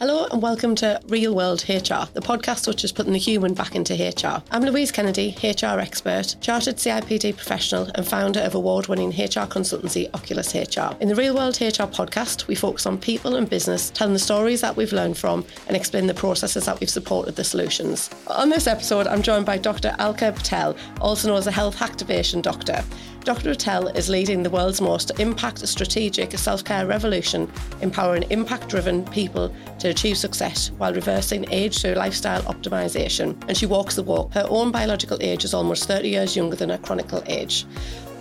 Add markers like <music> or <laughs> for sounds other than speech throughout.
Hello and welcome to Real World HR, the podcast which is putting the human back into HR. I'm Louise Kennedy, HR expert, chartered CIPD professional, and founder of award winning HR consultancy Oculus HR. In the Real World HR podcast, we focus on people and business, telling the stories that we've learned from and explain the processes that we've supported the solutions. On this episode, I'm joined by Dr. Alka Patel, also known as a Health Hacktivation doctor. Dr. Patel is leading the world's most impact strategic self care revolution, empowering impact driven people to achieve success while reversing age through lifestyle optimization. And she walks the walk. Her own biological age is almost 30 years younger than her chronological age.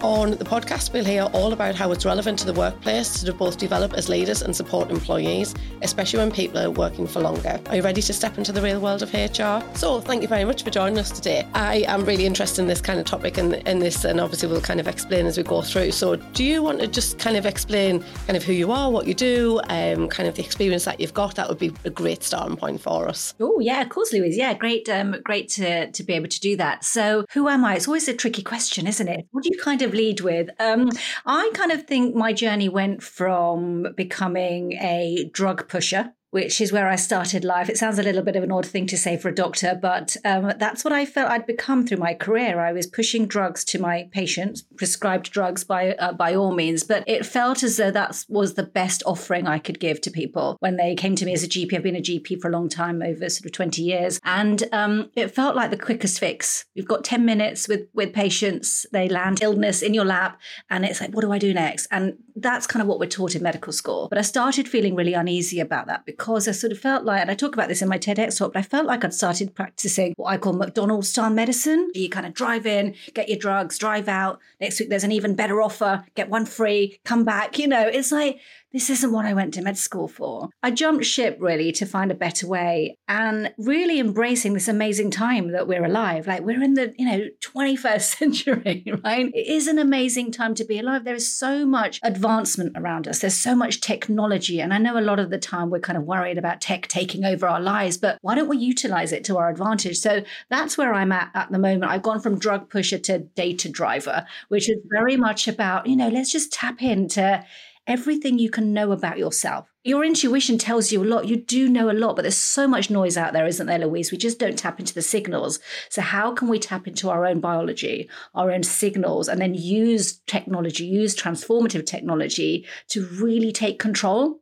On the podcast, we'll hear all about how it's relevant to the workplace to both develop as leaders and support employees, especially when people are working for longer. Are you ready to step into the real world of HR? So, thank you very much for joining us today. I am really interested in this kind of topic and in this, and obviously we'll kind of explain as we go through. So, do you want to just kind of explain kind of who you are, what you do, um, kind of the experience that you've got? That would be a great starting point for us. Oh yeah, of course, Louise. Yeah, great, um, great to to be able to do that. So, who am I? It's always a tricky question, isn't it? What do you kind of of lead with. Um, I kind of think my journey went from becoming a drug pusher which is where I started life. It sounds a little bit of an odd thing to say for a doctor, but um, that's what I felt I'd become through my career. I was pushing drugs to my patients, prescribed drugs by uh, by all means, but it felt as though that was the best offering I could give to people when they came to me as a GP. I've been a GP for a long time, over sort of twenty years, and um, it felt like the quickest fix. You've got ten minutes with with patients, they land illness in your lap, and it's like, what do I do next? And that's kind of what we're taught in medical school. But I started feeling really uneasy about that because I sort of felt like, and I talk about this in my TEDx talk, but I felt like I'd started practicing what I call McDonald's style medicine. You kind of drive in, get your drugs, drive out. Next week, there's an even better offer, get one free, come back. You know, it's like, this isn't what I went to med school for. I jumped ship really to find a better way and really embracing this amazing time that we're alive. Like we're in the, you know, <laughs> 21st century, <laughs> right? It is an amazing time to be alive. There is so much advancement around us. There's so much technology. And I know a lot of the time we're kind of worried about tech taking over our lives, but why don't we utilize it to our advantage? So that's where I'm at at the moment. I've gone from drug pusher to data driver, which is very much about, you know, let's just tap into everything you can know about yourself. Your intuition tells you a lot. You do know a lot, but there's so much noise out there, isn't there, Louise? We just don't tap into the signals. So, how can we tap into our own biology, our own signals, and then use technology, use transformative technology to really take control?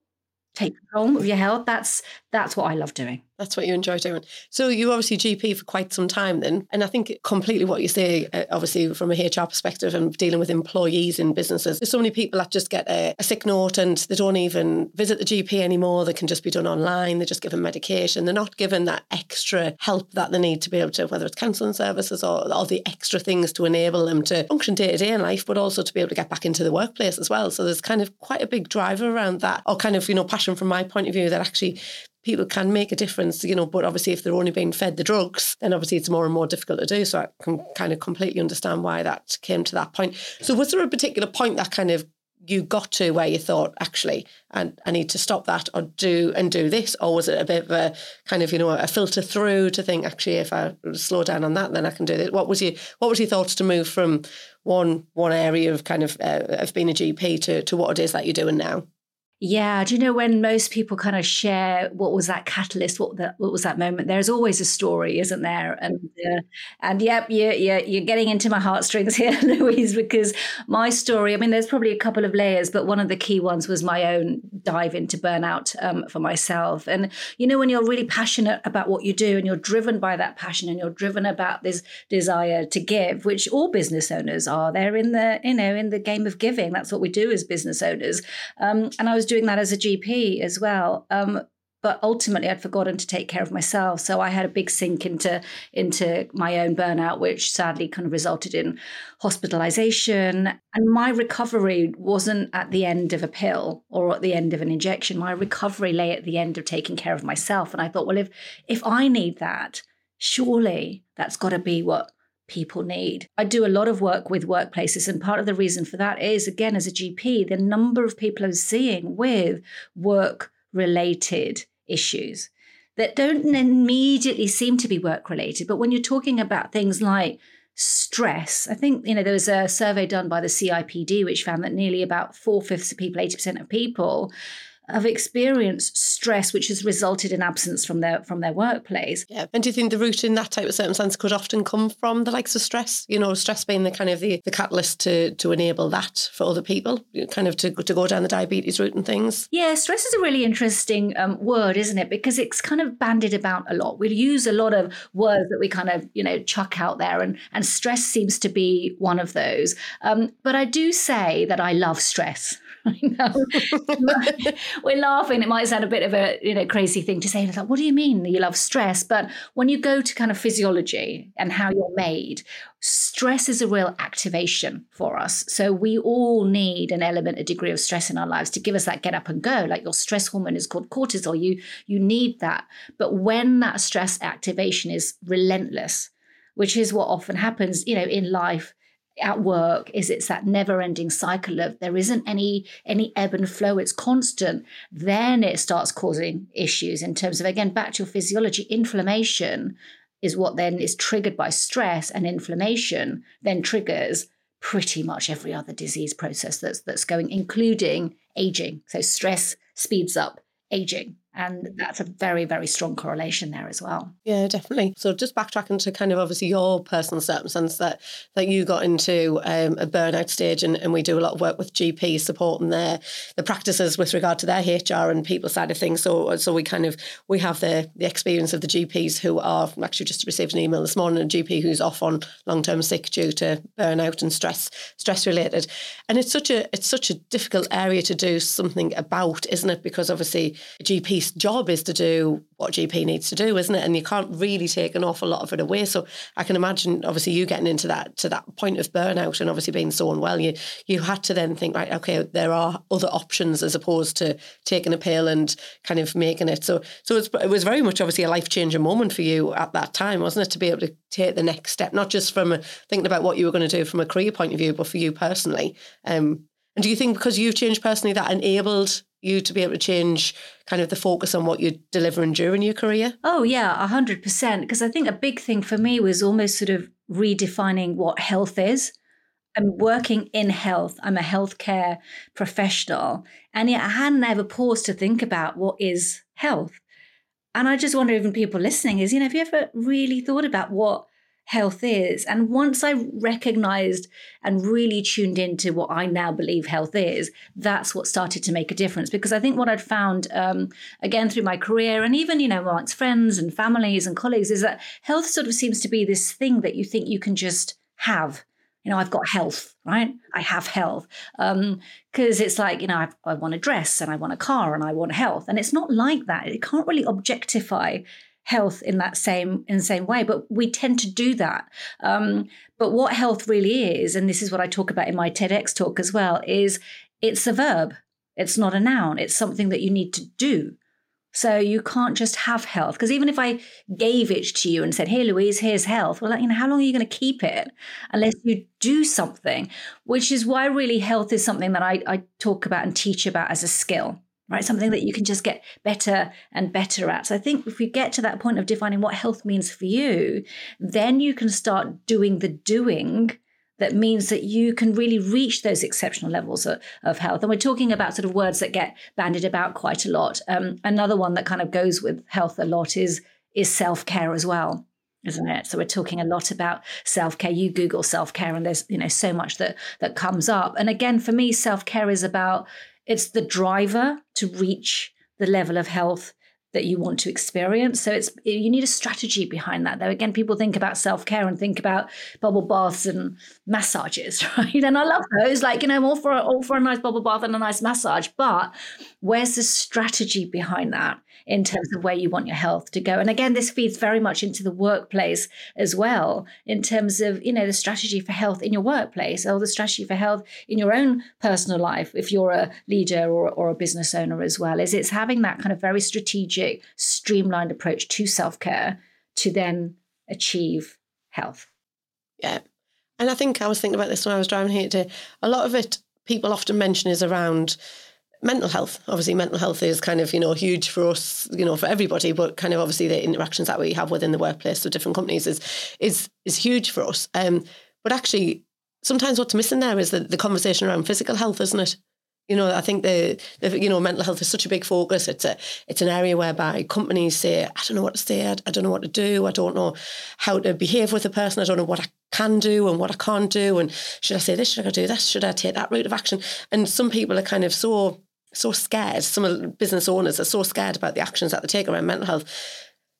Take control of your health. That's that's what I love doing. That's what you enjoy doing. So you obviously GP for quite some time then, and I think completely what you say, uh, obviously from a HR perspective and dealing with employees in businesses. There's so many people that just get a, a, sick note and they don't even visit the GP anymore. They can just be done online. They're just given medication. They're not given that extra help that they need to be able to, whether it's counselling services or all the extra things to enable them to function day to day in life, but also to be able to get back into the workplace as well. So there's kind of quite a big driver around that, or kind of you know passion from my point of view that actually people can make a difference, you know, but obviously if they're only being fed the drugs, then obviously it's more and more difficult to do. So I can kind of completely understand why that came to that point. So was there a particular point that kind of you got to where you thought, actually, I, I need to stop that or do and do this? Or was it a bit of a kind of, you know, a filter through to think, actually, if I slow down on that, then I can do this? What was your what was your thoughts to move from one one area of kind of uh, of being a GP to to what it is that you're doing now? Yeah, do you know when most people kind of share what was that catalyst, what that what was that moment? There's always a story, isn't there? And uh, and yep, you you you're getting into my heartstrings <laughs> here, Louise, because my story. I mean, there's probably a couple of layers, but one of the key ones was my own dive into burnout um, for myself. And you know, when you're really passionate about what you do, and you're driven by that passion, and you're driven about this desire to give, which all business owners are. They're in the you know in the game of giving. That's what we do as business owners. Um, and I was doing that as a GP as well. Um, but ultimately I'd forgotten to take care of myself. So I had a big sink into into my own burnout, which sadly kind of resulted in hospitalization. And my recovery wasn't at the end of a pill or at the end of an injection. My recovery lay at the end of taking care of myself. And I thought, well, if if I need that, surely that's got to be what people need. I do a lot of work with workplaces, and part of the reason for that is, again, as a GP, the number of people I'm seeing with work related issues that don't immediately seem to be work related. But when you're talking about things like stress, I think, you know, there was a survey done by the CIPD which found that nearly about four fifths of people, 80% of people, have experienced stress which has resulted in absence from their from their workplace. Yeah. And do you think the root in that type of circumstance could often come from the likes of stress? You know, stress being the kind of the, the catalyst to to enable that for other people, kind of to, to go down the diabetes route and things? Yeah, stress is a really interesting um, word, isn't it? Because it's kind of bandied about a lot. We use a lot of words that we kind of, you know, chuck out there and, and stress seems to be one of those. Um, but I do say that I love stress. <laughs> <laughs> We're laughing. It might sound a bit of a you know crazy thing to say. It's like, what do you mean you love stress? But when you go to kind of physiology and how you're made, stress is a real activation for us. So we all need an element, a degree of stress in our lives to give us that get up and go. Like your stress hormone is called cortisol. You you need that. But when that stress activation is relentless, which is what often happens, you know, in life at work is it's that never ending cycle of there isn't any any ebb and flow it's constant then it starts causing issues in terms of again back to your physiology inflammation is what then is triggered by stress and inflammation then triggers pretty much every other disease process that's that's going including aging. So stress speeds up aging and that's a very, very strong correlation there as well. Yeah, definitely. So just backtracking to kind of obviously your personal circumstance that that you got into um, a burnout stage and, and we do a lot of work with GPs supporting their the practices with regard to their HR and people side of things. So so we kind of we have the the experience of the GPs who are actually just received an email this morning, a GP who's off on long term sick due to burnout and stress stress related. And it's such a it's such a difficult area to do something about, isn't it? Because obviously GPs job is to do what GP needs to do, isn't it? And you can't really take an awful lot of it away. So I can imagine, obviously, you getting into that to that point of burnout and obviously being so unwell, you you had to then think, right, okay, there are other options as opposed to taking a pill and kind of making it. So so it was very much obviously a life changing moment for you at that time, wasn't it, to be able to take the next step, not just from thinking about what you were going to do from a career point of view, but for you personally. Um, and do you think because you've changed personally, that enabled you to be able to change kind of the focus on what you're delivering during your career? Oh, yeah, 100%. Because I think a big thing for me was almost sort of redefining what health is. I'm working in health, I'm a healthcare professional. And yet I hadn't ever paused to think about what is health. And I just wonder, even people listening, is, you know, have you ever really thought about what health is. And once I recognized and really tuned into what I now believe health is, that's what started to make a difference. Because I think what I'd found, um, again, through my career and even, you know, amongst friends and families and colleagues, is that health sort of seems to be this thing that you think you can just have. You know, I've got health, right? I have health. Because um, it's like, you know, I've, I want a dress and I want a car and I want health. And it's not like that. It can't really objectify health in that same in the same way but we tend to do that. Um, but what health really is and this is what i talk about in my tedx talk as well is it's a verb. It's not a noun. It's something that you need to do. So you can't just have health. Because even if i gave it to you and said hey louise here's health well you know how long are you going to keep it unless you do something? Which is why really health is something that I, I talk about and teach about as a skill right? Something that you can just get better and better at. So I think if we get to that point of defining what health means for you, then you can start doing the doing that means that you can really reach those exceptional levels of, of health. And we're talking about sort of words that get bandied about quite a lot. Um, another one that kind of goes with health a lot is is self care as well isn't it so we're talking a lot about self-care you google self-care and there's you know so much that that comes up and again for me self-care is about it's the driver to reach the level of health that you want to experience. So it's you need a strategy behind that. Though again, people think about self care and think about bubble baths and massages, <laughs> right? And I love those. Like you know, all for all for a nice bubble bath and a nice massage. But where's the strategy behind that? in terms of where you want your health to go. And again, this feeds very much into the workplace as well, in terms of, you know, the strategy for health in your workplace or the strategy for health in your own personal life, if you're a leader or, or a business owner as well, is it's having that kind of very strategic, streamlined approach to self-care to then achieve health. Yeah. And I think I was thinking about this when I was driving here today. A lot of it people often mention is around mental health. Obviously, mental health is kind of, you know, huge for us, you know, for everybody, but kind of obviously the interactions that we have within the workplace with different companies is is is huge for us. Um, but actually sometimes what's missing there is the, the conversation around physical health, isn't it? You know, I think the, the you know mental health is such a big focus. It's a it's an area whereby companies say, I don't know what to say, I, I don't know what to do, I don't know how to behave with a person, I don't know what I can do and what I can't do, and should I say this, should I do this, should I take that route of action? And some people are kind of so so scared. Some business owners are so scared about the actions that they take around mental health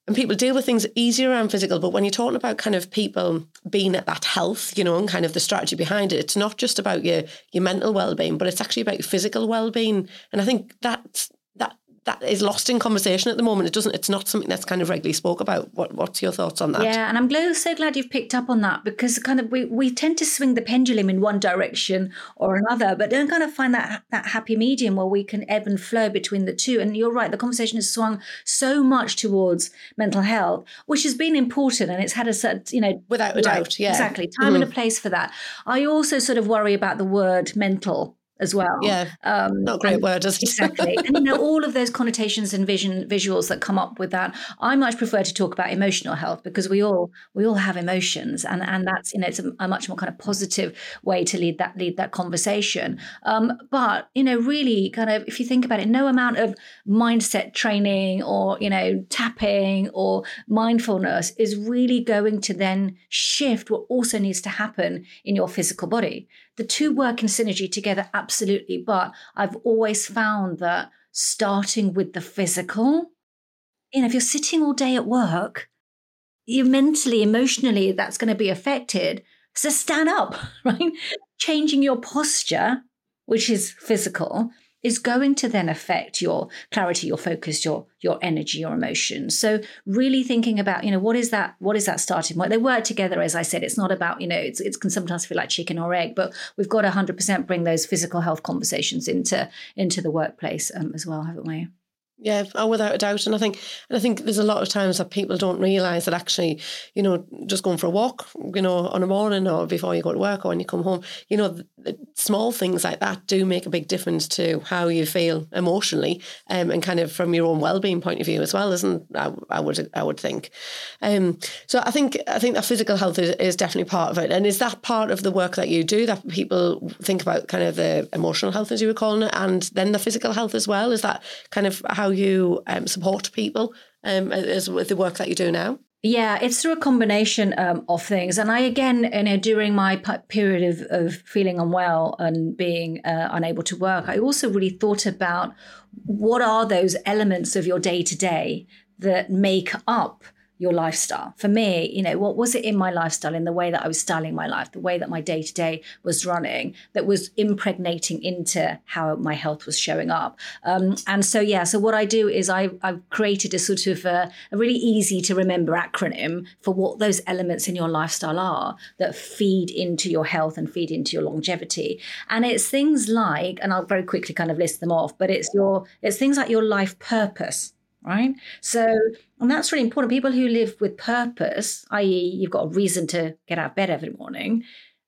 and people deal with things easier around physical. But when you're talking about kind of people being at that health, you know, and kind of the strategy behind it, it's not just about your your mental well being, but it's actually about your physical well being. And I think that's that is lost in conversation at the moment. It doesn't. It's not something that's kind of regularly spoke about. What What's your thoughts on that? Yeah, and I'm glad, so glad you've picked up on that because kind of we, we tend to swing the pendulum in one direction or another, but don't kind of find that that happy medium where we can ebb and flow between the two. And you're right, the conversation has swung so much towards mental health, which has been important, and it's had a certain, you know, without a doubt, yeah, exactly, time mm-hmm. and a place for that. I also sort of worry about the word mental as well. Yeah, um, not a great word, is it? exactly. and you know all of those connotations and vision visuals that come up with that. I much prefer to talk about emotional health because we all we all have emotions, and and that's you know it's a, a much more kind of positive way to lead that lead that conversation. Um, but you know, really, kind of if you think about it, no amount of mindset training or you know tapping or mindfulness is really going to then shift what also needs to happen in your physical body the two work in synergy together, absolutely. But I've always found that starting with the physical, you know, if you're sitting all day at work, you mentally, emotionally, that's going to be affected. So stand up, <laughs> right? Changing your posture, which is physical, is going to then affect your clarity your focus your your energy your emotions. So really thinking about you know what is that what is that starting point? They work together as i said. It's not about you know it's, it can sometimes feel like chicken or egg but we've got to 100% bring those physical health conversations into into the workplace um, as well haven't we yeah, oh, without a doubt. And I think and I think there's a lot of times that people don't realise that actually, you know, just going for a walk, you know, on a morning or before you go to work or when you come home, you know, the, the small things like that do make a big difference to how you feel emotionally um, and kind of from your own well-being point of view as well, isn't I, I would I would think. Um, so I think I think that physical health is, is definitely part of it. And is that part of the work that you do that people think about kind of the emotional health as you were calling it and then the physical health as well? Is that kind of how how you um, support people um, as with the work that you do now? Yeah, it's through a combination um, of things. And I, again, you know, during my period of, of feeling unwell and being uh, unable to work, I also really thought about what are those elements of your day to day that make up your lifestyle. For me, you know, what was it in my lifestyle, in the way that I was styling my life, the way that my day to day was running, that was impregnating into how my health was showing up. Um, and so, yeah, so what I do is I, I've created a sort of a, a really easy to remember acronym for what those elements in your lifestyle are that feed into your health and feed into your longevity. And it's things like, and I'll very quickly kind of list them off, but it's your, it's things like your life purpose right? So, and that's really important. People who live with purpose, i.e., you've got a reason to get out of bed every morning,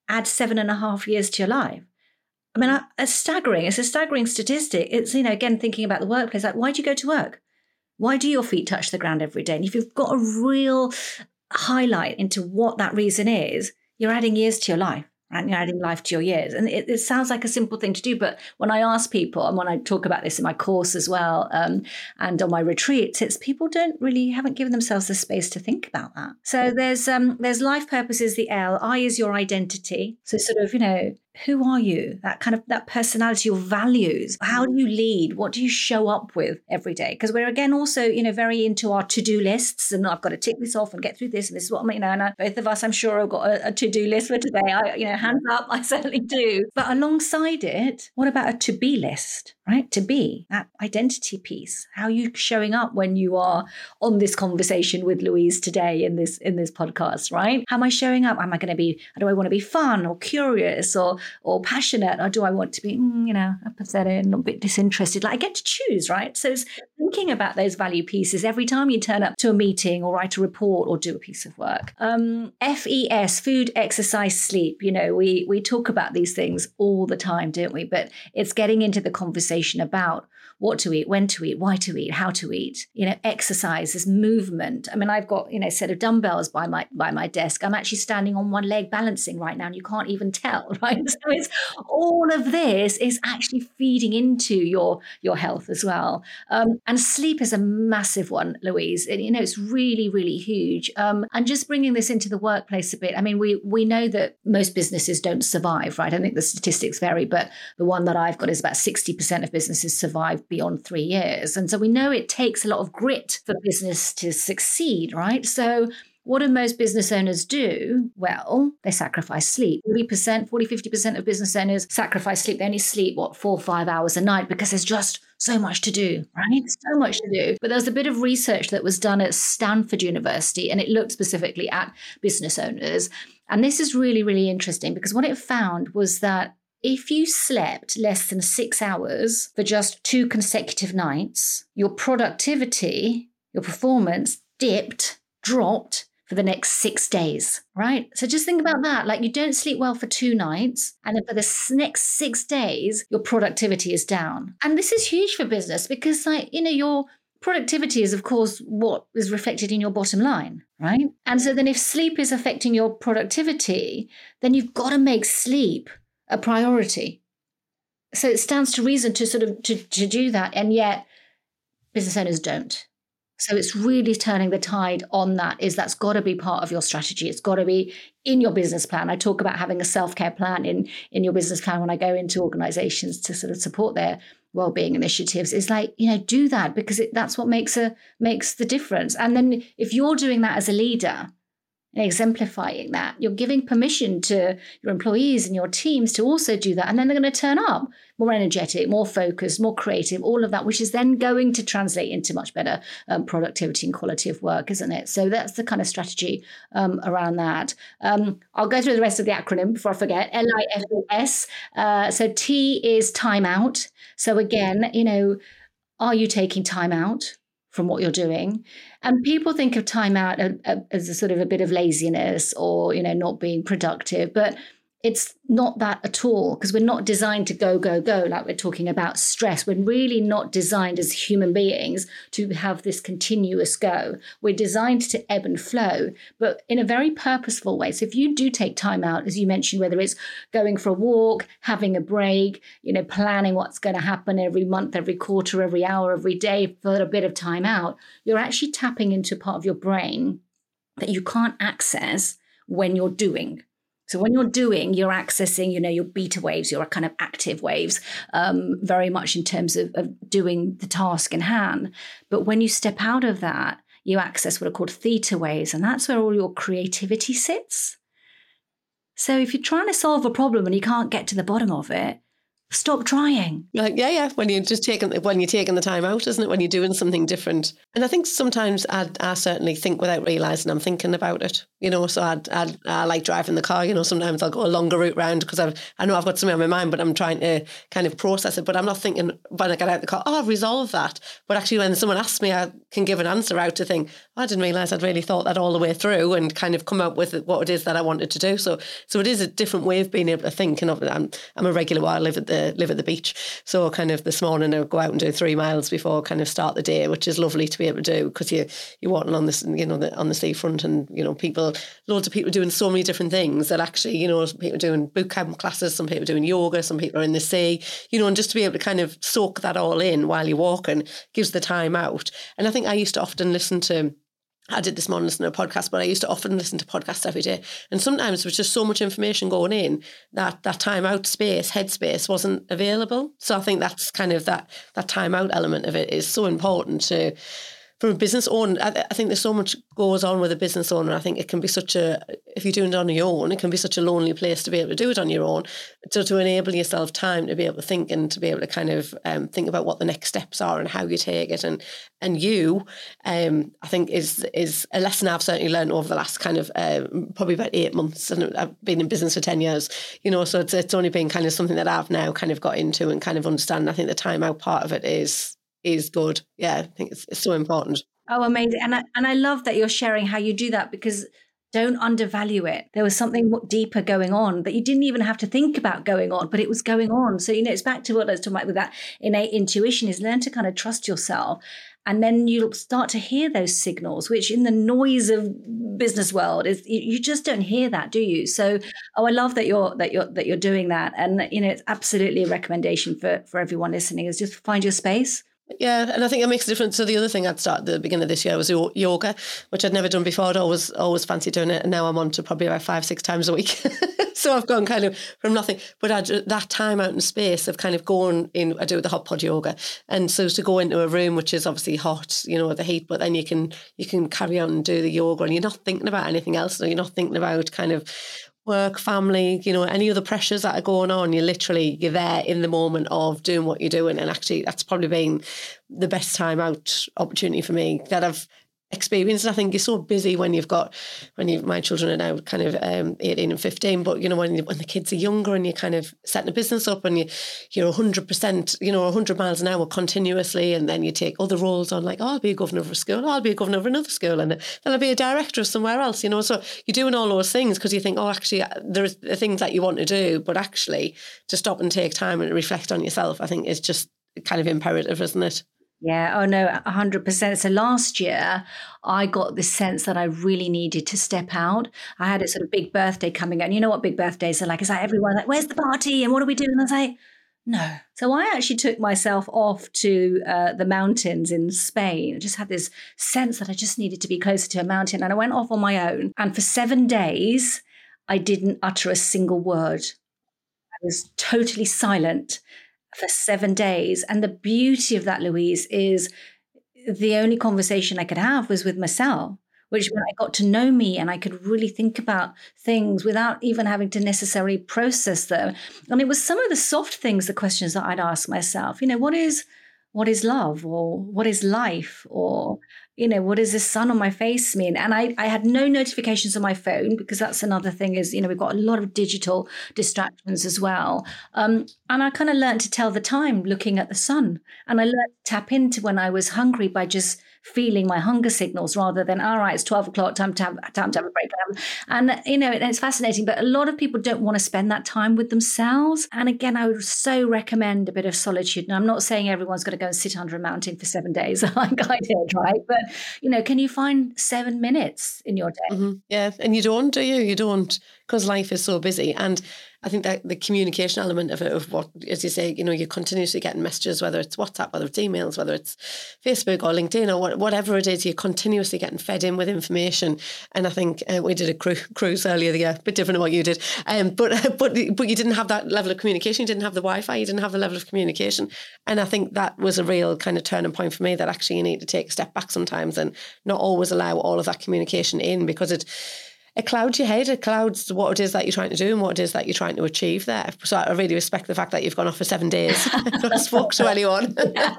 add seven and a half years to your life. I mean, it's staggering. It's a staggering statistic. It's, you know, again, thinking about the workplace, like, why do you go to work? Why do your feet touch the ground every day? And if you've got a real highlight into what that reason is, you're adding years to your life and you're adding life to your years. And it, it, sounds like a simple thing to do, but when I ask people, and when I talk about this in my course as well, um, and on my retreats, it's people don't really haven't given themselves the space to think about that. So there's um, there's life purpose is the L. I is your identity. So sort of you know who are you? That kind of that personality your values. How do you mm. lead? What do you show up with every day? Because we're again also you know very into our to-do lists and i've got to tick this off and get through this and this is what i'm you know and I, both of us i'm sure have got a, a to-do list for today. I you know hands up <laughs> i certainly do. But alongside it what about a to-be list right? To be that identity piece. How are you showing up when you are on this conversation with Louise today in this in this podcast, right? How am I showing up? Am I going to be? Do I want to be fun or curious or or passionate, or do I want to be, mm, you know, apathetic and a bit disinterested? Like I get to choose, right? So it's thinking about those value pieces every time you turn up to a meeting or write a report or do a piece of work. Um, FES, food, exercise, sleep. You know, we we talk about these things all the time, don't we? But it's getting into the conversation conversation about what to eat, when to eat, why to eat, how to eat, you know—exercise exercises, movement. I mean, I've got, you know, a set of dumbbells by my by my desk. I'm actually standing on one leg balancing right now, and you can't even tell, <laughs> right? So it's all of this is actually feeding into your your health as well. Um, and sleep is a massive one, Louise. And, you know, it's really, really huge. Um, and just bringing this into the workplace a bit. I mean, we we know that most businesses don't survive, right? I think the statistics vary, but the one that I've got is about 60% of businesses survive beyond three years. And so we know it takes a lot of grit for business to succeed, right? So what do most business owners do? Well, they sacrifice sleep. 40%, 40, 50% of business owners sacrifice sleep. They only sleep, what, four five hours a night because there's just so much to do, right? So much to do. But there was a bit of research that was done at Stanford University, and it looked specifically at business owners. And this is really, really interesting because what it found was that if you slept less than six hours for just two consecutive nights, your productivity, your performance dipped, dropped for the next six days, right? So just think about that. Like you don't sleep well for two nights, and then for the next six days, your productivity is down. And this is huge for business because, like, you know, your productivity is, of course, what is reflected in your bottom line, right? And so then if sleep is affecting your productivity, then you've got to make sleep a priority. So it stands to reason to sort of to, to do that. And yet business owners don't. So it's really turning the tide on that is that's got to be part of your strategy. It's got to be in your business plan. I talk about having a self-care plan in in your business plan when I go into organizations to sort of support their well-being initiatives is like you know do that because it, that's what makes a makes the difference and then if you're doing that as a leader and exemplifying that. You're giving permission to your employees and your teams to also do that. And then they're going to turn up more energetic, more focused, more creative, all of that, which is then going to translate into much better um, productivity and quality of work, isn't it? So that's the kind of strategy um, around that. Um, I'll go through the rest of the acronym before I forget L I F O S. Uh, so T is time out. So again, you know, are you taking time out? From what you're doing. And people think of time out as a sort of a bit of laziness or, you know, not being productive. But it's not that at all because we're not designed to go go go like we're talking about stress. We're really not designed as human beings to have this continuous go. We're designed to ebb and flow but in a very purposeful way. So if you do take time out as you mentioned whether it's going for a walk having a break you know planning what's going to happen every month every quarter every hour every day for a bit of time out you're actually tapping into part of your brain that you can't access when you're doing so when you're doing, you're accessing, you know, your beta waves, your kind of active waves, um, very much in terms of, of doing the task in hand. But when you step out of that, you access what are called theta waves, and that's where all your creativity sits. So if you're trying to solve a problem and you can't get to the bottom of it, stop trying. Like, yeah, yeah. When you're just taking when you're taking the time out, isn't it? When you're doing something different. And I think sometimes I, I certainly think without realizing I'm thinking about it. You know, so I I I like driving the car. You know, sometimes I'll go a longer route round because I've I know I've got something on my mind, but I'm trying to kind of process it. But I'm not thinking when I get out of the car, oh, I've resolved that. But actually, when someone asks me, I can give an answer out to think, oh, I didn't realize I'd really thought that all the way through and kind of come up with what it is that I wanted to do. So so it is a different way of being able to think. And I'm I'm a regular. I live at the live at the beach, so kind of this morning I go out and do three miles before kind of start the day, which is lovely to be able to do because you you're walking on this you know the, on the seafront and you know people loads of people doing so many different things that actually you know people doing boot camp classes, some people doing yoga, some people are in the sea, you know, and just to be able to kind of soak that all in while you're walking gives the time out. And I think I used to often listen to I did this morning listening to a podcast, but I used to often listen to podcasts every day. And sometimes there was just so much information going in that that time out space, headspace wasn't available. So I think that's kind of that that time out element of it is so important to from a business owner, I, I, think there's so much goes on with a business owner. I think it can be such a, if you're doing it on your own, it can be such a lonely place to be able to do it on your own. So to enable yourself time to be able to think and to be able to kind of um, think about what the next steps are and how you take it, and and you, um, I think is is a lesson I've certainly learned over the last kind of uh, probably about eight months, and I've been in business for ten years. You know, so it's it's only been kind of something that I've now kind of got into and kind of understand. I think the time out part of it is is good. Yeah, I think it's, it's so important. Oh, amazing! And I and I love that you're sharing how you do that because don't undervalue it. There was something deeper going on that you didn't even have to think about going on, but it was going on. So, you know, it's back to what I was talking about with that innate intuition is learn to kind of trust yourself. And then you'll start to hear those signals, which in the noise of business world is you just don't hear that, do you? So, oh, I love that you're that you're that you're doing that, and you know, it's absolutely a recommendation for for everyone listening is just find your space yeah, and I think it makes a difference. So the other thing I'd start at the beginning of this year was yoga, which I'd never done before. I'd always always fancied doing it, and now I'm on to probably about five six times a week. <laughs> so I've gone kind of from nothing, but I'd, that time out in space of kind of going in. I do the hot pod yoga, and so to go into a room which is obviously hot, you know, with the heat, but then you can you can carry on and do the yoga, and you're not thinking about anything else. So you're not thinking about kind of work, family, you know, any other pressures that are going on, you're literally you're there in the moment of doing what you're doing. And actually that's probably been the best time out opportunity for me that I've experience. I think you're so busy when you've got when you my children are now kind of um, 18 and 15, but you know when when the kids are younger and you're kind of setting a business up and you you're 100 percent you know 100 miles an hour continuously, and then you take other roles on like oh I'll be a governor of a school, oh, I'll be a governor of another school, and then I'll be a director of somewhere else. You know, so you're doing all those things because you think oh actually there's things that you want to do, but actually to stop and take time and reflect on yourself, I think is just kind of imperative, isn't it? Yeah. Oh, no, 100%. So last year, I got this sense that I really needed to step out. I had a sort of big birthday coming and you know what big birthdays are like? It's like everyone, like, where's the party? And what are we doing? And I was like, no. So I actually took myself off to uh, the mountains in Spain. I just had this sense that I just needed to be closer to a mountain. And I went off on my own. And for seven days, I didn't utter a single word. I was totally silent for seven days. And the beauty of that, Louise, is the only conversation I could have was with myself, which when I got to know me and I could really think about things without even having to necessarily process them. And it was some of the soft things, the questions that I'd ask myself, you know, what is what is love or what is life or you know what does the sun on my face mean? And I, I had no notifications on my phone because that's another thing is you know we've got a lot of digital distractions as well. Um, and i kind of learned to tell the time looking at the sun. And i learned to tap into when i was hungry by just feeling my hunger signals rather than all right it's 12 o'clock time to have time to have a break. And you know it's fascinating but a lot of people don't want to spend that time with themselves. And again i would so recommend a bit of solitude. And i'm not saying everyone's going to go and sit under a mountain for seven days <laughs> like i did right? But you know can you find seven minutes in your day? Mm-hmm. yeah and you don't do you? You don't because life is so busy and I think that the communication element of it, of what, as you say, you know, you're continuously getting messages, whether it's WhatsApp, whether it's emails, whether it's Facebook or LinkedIn or whatever it is, you're continuously getting fed in with information. And I think uh, we did a cru- cruise earlier the year, a bit different than what you did. Um, but <laughs> but but you didn't have that level of communication. You didn't have the Wi-Fi. You didn't have the level of communication. And I think that was a real kind of turning point for me. That actually you need to take a step back sometimes and not always allow all of that communication in because it it clouds your head. It clouds what it is that you're trying to do and what it is that you're trying to achieve there. So I really respect the fact that you've gone off for seven days, <laughs> not spoke to anyone. <laughs> yeah.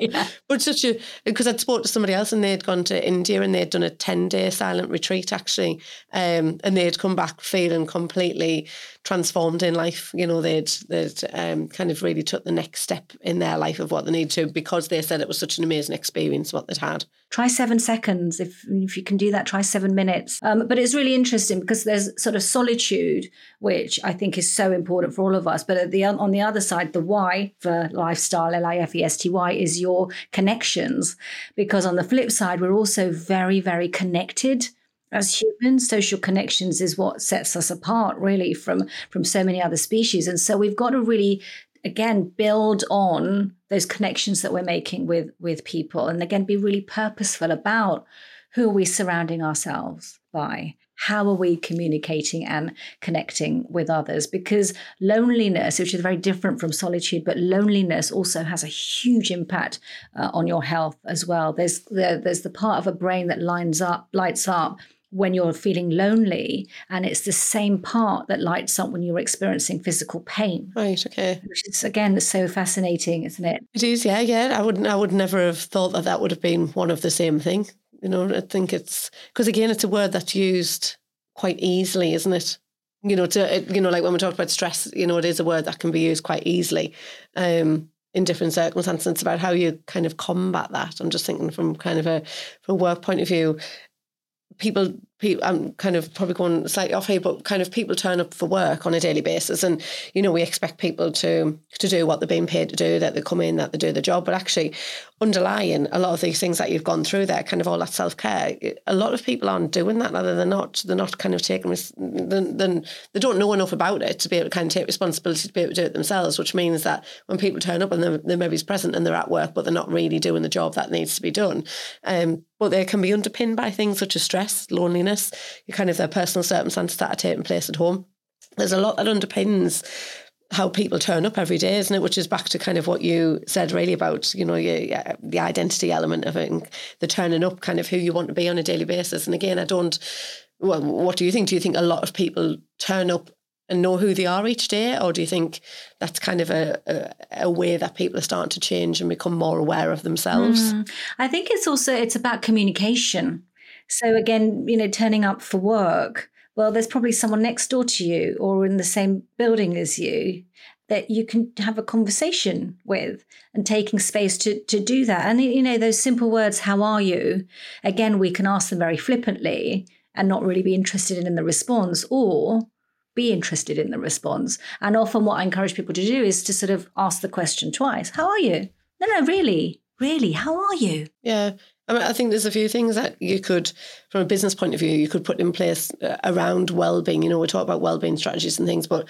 Yeah. But such a because I'd spoke to somebody else and they'd gone to India and they'd done a ten day silent retreat actually, um, and they'd come back feeling completely transformed in life. You know, they'd they'd um, kind of really took the next step in their life of what they need to because they said it was such an amazing experience what they'd had. Try seven seconds if if you can do that. Try seven minutes. Um, but it's really interesting because there's sort of solitude, which I think is so important for all of us. But the on the other side, the Y for lifestyle, L I F E S T Y, is your connections. Because on the flip side, we're also very very connected as humans social connections is what sets us apart really from from so many other species and so we've got to really again build on those connections that we're making with with people and again be really purposeful about who are we surrounding ourselves by how are we communicating and connecting with others? Because loneliness, which is very different from solitude, but loneliness also has a huge impact uh, on your health as well. There's the, there's the part of a brain that lines up, lights up when you're feeling lonely and it's the same part that lights up when you're experiencing physical pain. Right okay. Which is again so fascinating isn't it? It is yeah yeah. I wouldn't i would never have thought that that would have been one of the same thing. You know i think it's because again it's a word that's used quite easily isn't it? You know to you know like when we talk about stress you know it is a word that can be used quite easily um in different circumstances. It's about how you kind of combat that. I'm just thinking from kind of a from a work point of view, people people, I'm kind of probably going slightly off here, but kind of people turn up for work on a daily basis, and you know we expect people to to do what they're being paid to do, that they come in, that they do the job, but actually underlying a lot of these things that you've gone through there, kind of all that self care, a lot of people aren't doing that. Either they're not, they're not kind of taking, then, they don't know enough about it to be able to kind of take responsibility to be able to do it themselves. Which means that when people turn up and they're, they're maybe present and they're at work, but they're not really doing the job that needs to be done. Um, but they can be underpinned by things such as stress, loneliness, kind of their personal circumstances that are taking place at home. There's a lot that underpins how people turn up every day, isn't it? Which is back to kind of what you said really about, you know, your, the identity element of it, and the turning up, kind of who you want to be on a daily basis. And again, I don't. Well, what do you think? Do you think a lot of people turn up and know who they are each day, or do you think that's kind of a, a, a way that people are starting to change and become more aware of themselves? Mm, I think it's also it's about communication. So again, you know, turning up for work well, there's probably someone next door to you or in the same building as you that you can have a conversation with and taking space to, to do that. And, you know, those simple words, how are you? Again, we can ask them very flippantly and not really be interested in the response or be interested in the response. And often what I encourage people to do is to sort of ask the question twice How are you? No, no, really, really, how are you? Yeah. I mean, I think there's a few things that you could, from a business point of view, you could put in place uh, around well-being. You know, we talk about well-being strategies and things, but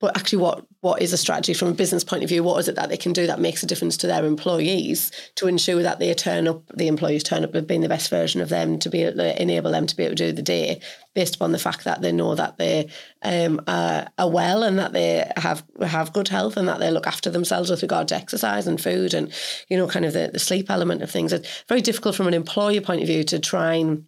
but actually what what is a strategy from a business point of view? What is it that they can do that makes a difference to their employees to ensure that they turn up the employees turn up with being the best version of them to be able to enable them to be able to do the day based upon the fact that they know that they um, are, are well and that they have have good health and that they look after themselves with regard to exercise and food and you know kind of the, the sleep element of things. It's very difficult from an employer point of view to try and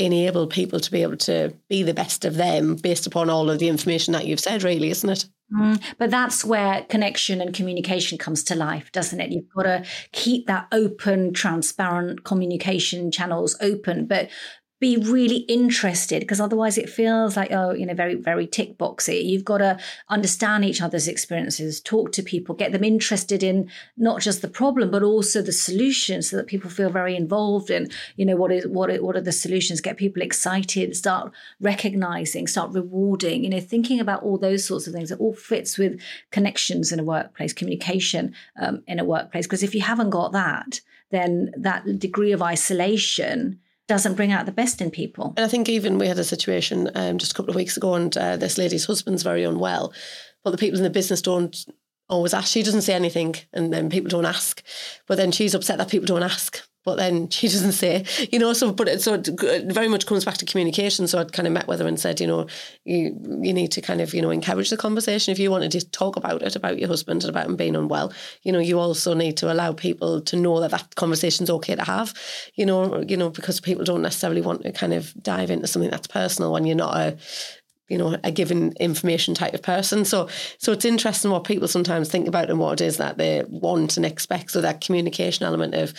enable people to be able to be the best of them based upon all of the information that you've said, really, isn't it? Mm, but that's where connection and communication comes to life, doesn't it? You've got to keep that open, transparent communication channels open, but be really interested because otherwise it feels like oh you know very very tick boxy. You've got to understand each other's experiences talk to people get them interested in not just the problem but also the solutions so that people feel very involved in you know what is what what are the solutions get people excited start recognizing start rewarding you know thinking about all those sorts of things. It all fits with connections in a workplace communication um, in a workplace because if you haven't got that then that degree of isolation doesn't bring out the best in people. And I think even we had a situation um, just a couple of weeks ago, and uh, this lady's husband's very unwell, but the people in the business don't always ask. She doesn't say anything, and then people don't ask. But then she's upset that people don't ask but then <laughs> she doesn't say, you know. So, but it, so it very much comes back to communication. So I'd kind of met with her and said, you know, you you need to kind of you know encourage the conversation. If you wanted to talk about it, about your husband and about him being unwell, you know, you also need to allow people to know that that conversation's okay to have. You know, you know, because people don't necessarily want to kind of dive into something that's personal when you're not a you know a given information type of person. So so it's interesting what people sometimes think about and what it is that they want and expect. So that communication element of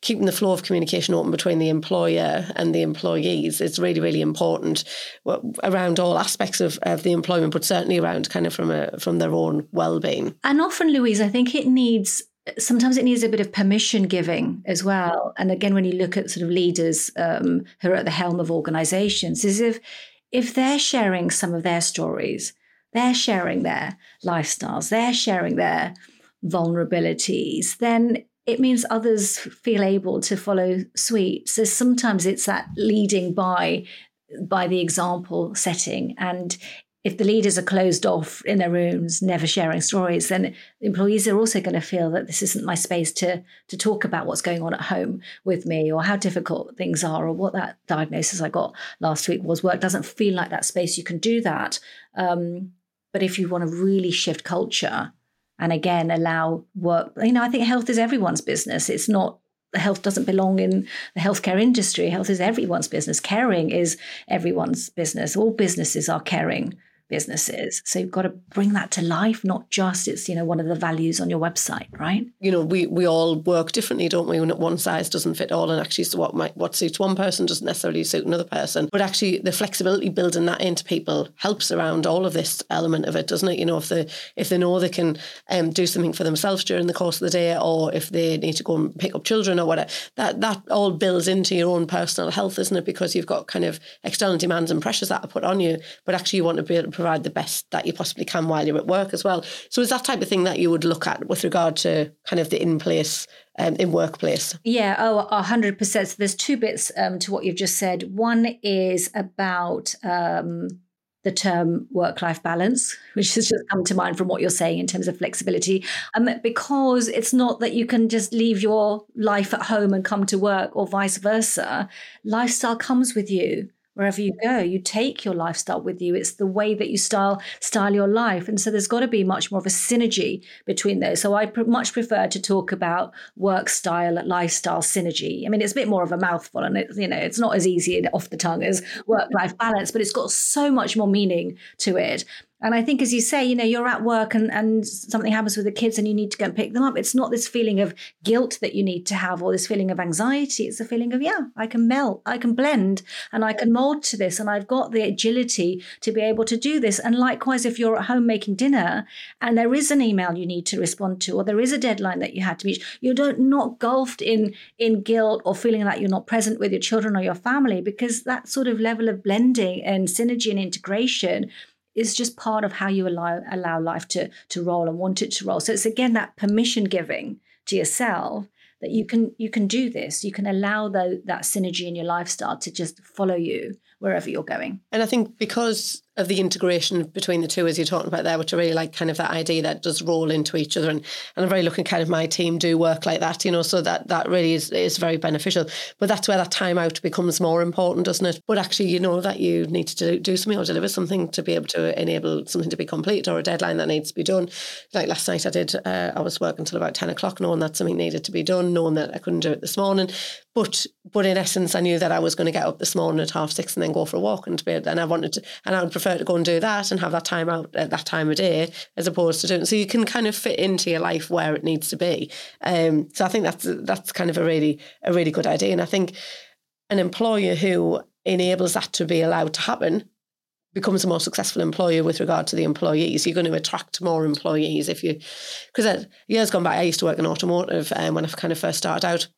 keeping the flow of communication open between the employer and the employees is really really important around all aspects of, of the employment but certainly around kind of from a from their own well-being. And often louise i think it needs sometimes it needs a bit of permission giving as well. And again, when you look at sort of leaders um, who are at the helm of organizations, is if if they're sharing some of their stories, they're sharing their lifestyles, they're sharing their vulnerabilities, then it means others feel able to follow suit. So sometimes it's that leading by by the example setting and if the leaders are closed off in their rooms, never sharing stories, then employees are also going to feel that this isn't my space to to talk about what's going on at home with me, or how difficult things are, or what that diagnosis I got last week was. Work doesn't feel like that space. You can do that, um, but if you want to really shift culture, and again allow work, you know, I think health is everyone's business. It's not the health doesn't belong in the healthcare industry. Health is everyone's business. Caring is everyone's business. All businesses are caring businesses. So you've got to bring that to life, not just it's, you know, one of the values on your website, right? You know, we, we all work differently, don't we? One size doesn't fit all. And actually, so what might, what suits one person doesn't necessarily suit another person. But actually, the flexibility building that into people helps around all of this element of it, doesn't it? You know, if they if they know they can um, do something for themselves during the course of the day, or if they need to go and pick up children or whatever, that that all builds into your own personal health, isn't it? Because you've got kind of external demands and pressures that are put on you, but actually you want to be able provide the best that you possibly can while you're at work as well. So is that type of thing that you would look at with regard to kind of the in place um, in workplace? Yeah, oh, 100%. So there's two bits um, to what you've just said. One is about um, the term work life balance, which has just come to mind from what you're saying in terms of flexibility. Um, because it's not that you can just leave your life at home and come to work or vice versa. Lifestyle comes with you wherever you go you take your lifestyle with you. It's the way that you style style your life. And so there's got to be much more of a synergy between those. So i pr- much prefer to talk about work style lifestyle synergy. I mean it's a bit more of a mouthful and it, you know it's not as easy off the tongue as work life balance but it's got so much more meaning to it and I think, as you say, you know, you're at work and, and something happens with the kids and you need to go and pick them up. It's not this feeling of guilt that you need to have or this feeling of anxiety. It's a feeling of, yeah, I can melt, I can blend and I can mold to this. And I've got the agility to be able to do this. And likewise, if you're at home making dinner and there is an email you need to respond to or there is a deadline that you had to meet, you don't not gulfed in, in guilt or feeling like you're not present with your children or your family because that sort of level of blending and synergy and integration is just part of how you allow allow life to to roll and want it to roll. So it's again that permission giving to yourself that you can you can do this. You can allow the, that synergy in your lifestyle to just follow you wherever you're going. And I think because of the integration between the two as you're talking about there, which I really like kind of that idea that does roll into each other. And, and I'm very looking kind of my team do work like that, you know, so that that really is, is very beneficial. But that's where that time out becomes more important, doesn't it? But actually, you know that you need to do, do something or deliver something to be able to enable something to be complete or a deadline that needs to be done. Like last night I did, uh, I was working until about 10 o'clock knowing that something needed to be done, knowing that I couldn't do it this morning. But but in essence, I knew that I was going to get up this morning at half six and then go for a walk and bed. And I wanted to, and I would prefer to go and do that and have that time out at that time of day as opposed to doing. So you can kind of fit into your life where it needs to be. Um, so I think that's that's kind of a really a really good idea. And I think an employer who enables that to be allowed to happen becomes a more successful employer with regard to the employees. You're going to attract more employees if you, because years gone by, I used to work in automotive um, when I kind of first started out.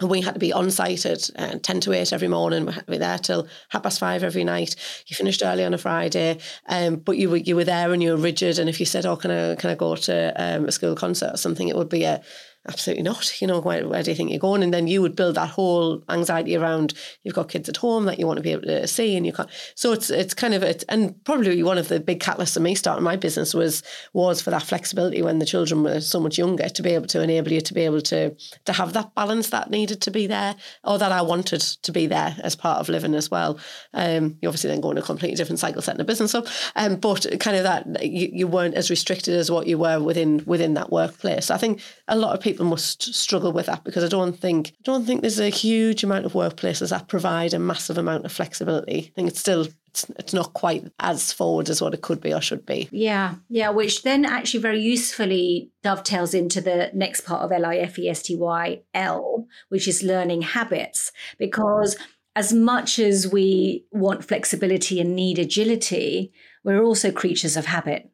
And we had to be on site at uh, 10 to 8 every morning. We had to be there till half past five every night. You finished early on a Friday, um, but you were you were there and you were rigid. And if you said, "Oh, can I can I go to um, a school concert or something?" it would be a absolutely not. You know, where, where do you think you're going? And then you would build that whole anxiety around you've got kids at home that you want to be able to see, and you can't. So it's it's kind of it, and probably one of the big catalysts of me starting my business was was for that flexibility when the children were so much younger to be able to enable you to be able to to have that balance that needed to be there or that I wanted to be there as part of living as well. Um, you obviously then go in a completely different cycle setting a business up, um, but kind of that you, you weren't as restricted as what you were within within that workplace. I think a lot of people people must struggle with that because I don't think I don't think there's a huge amount of workplaces that provide a massive amount of flexibility. I think it's still it's, it's not quite as forward as what it could be or should be. Yeah, yeah, which then actually very usefully dovetails into the next part of L I F E S T Y L, which is learning habits. Because as much as we want flexibility and need agility, we're also creatures of habit.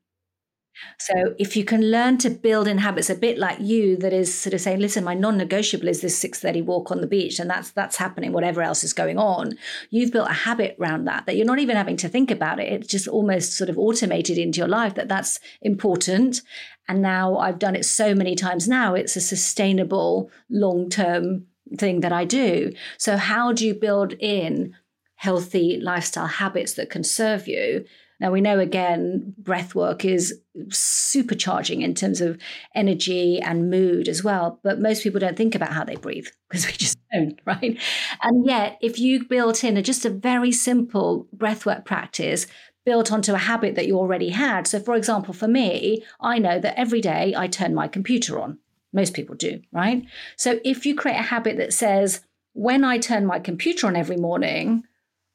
So if you can learn to build in habits a bit like you, that is sort of saying, listen, my non-negotiable is this 6:30 walk on the beach, and that's that's happening, whatever else is going on. You've built a habit around that, that you're not even having to think about it. It's just almost sort of automated into your life that that's important. And now I've done it so many times now, it's a sustainable long-term thing that I do. So how do you build in healthy lifestyle habits that can serve you? Now, we know again, breath work is supercharging in terms of energy and mood as well. But most people don't think about how they breathe because we just <laughs> don't, right? And yet, if you built in a, just a very simple breathwork practice, built onto a habit that you already had. So, for example, for me, I know that every day I turn my computer on. Most people do, right? So, if you create a habit that says, when I turn my computer on every morning,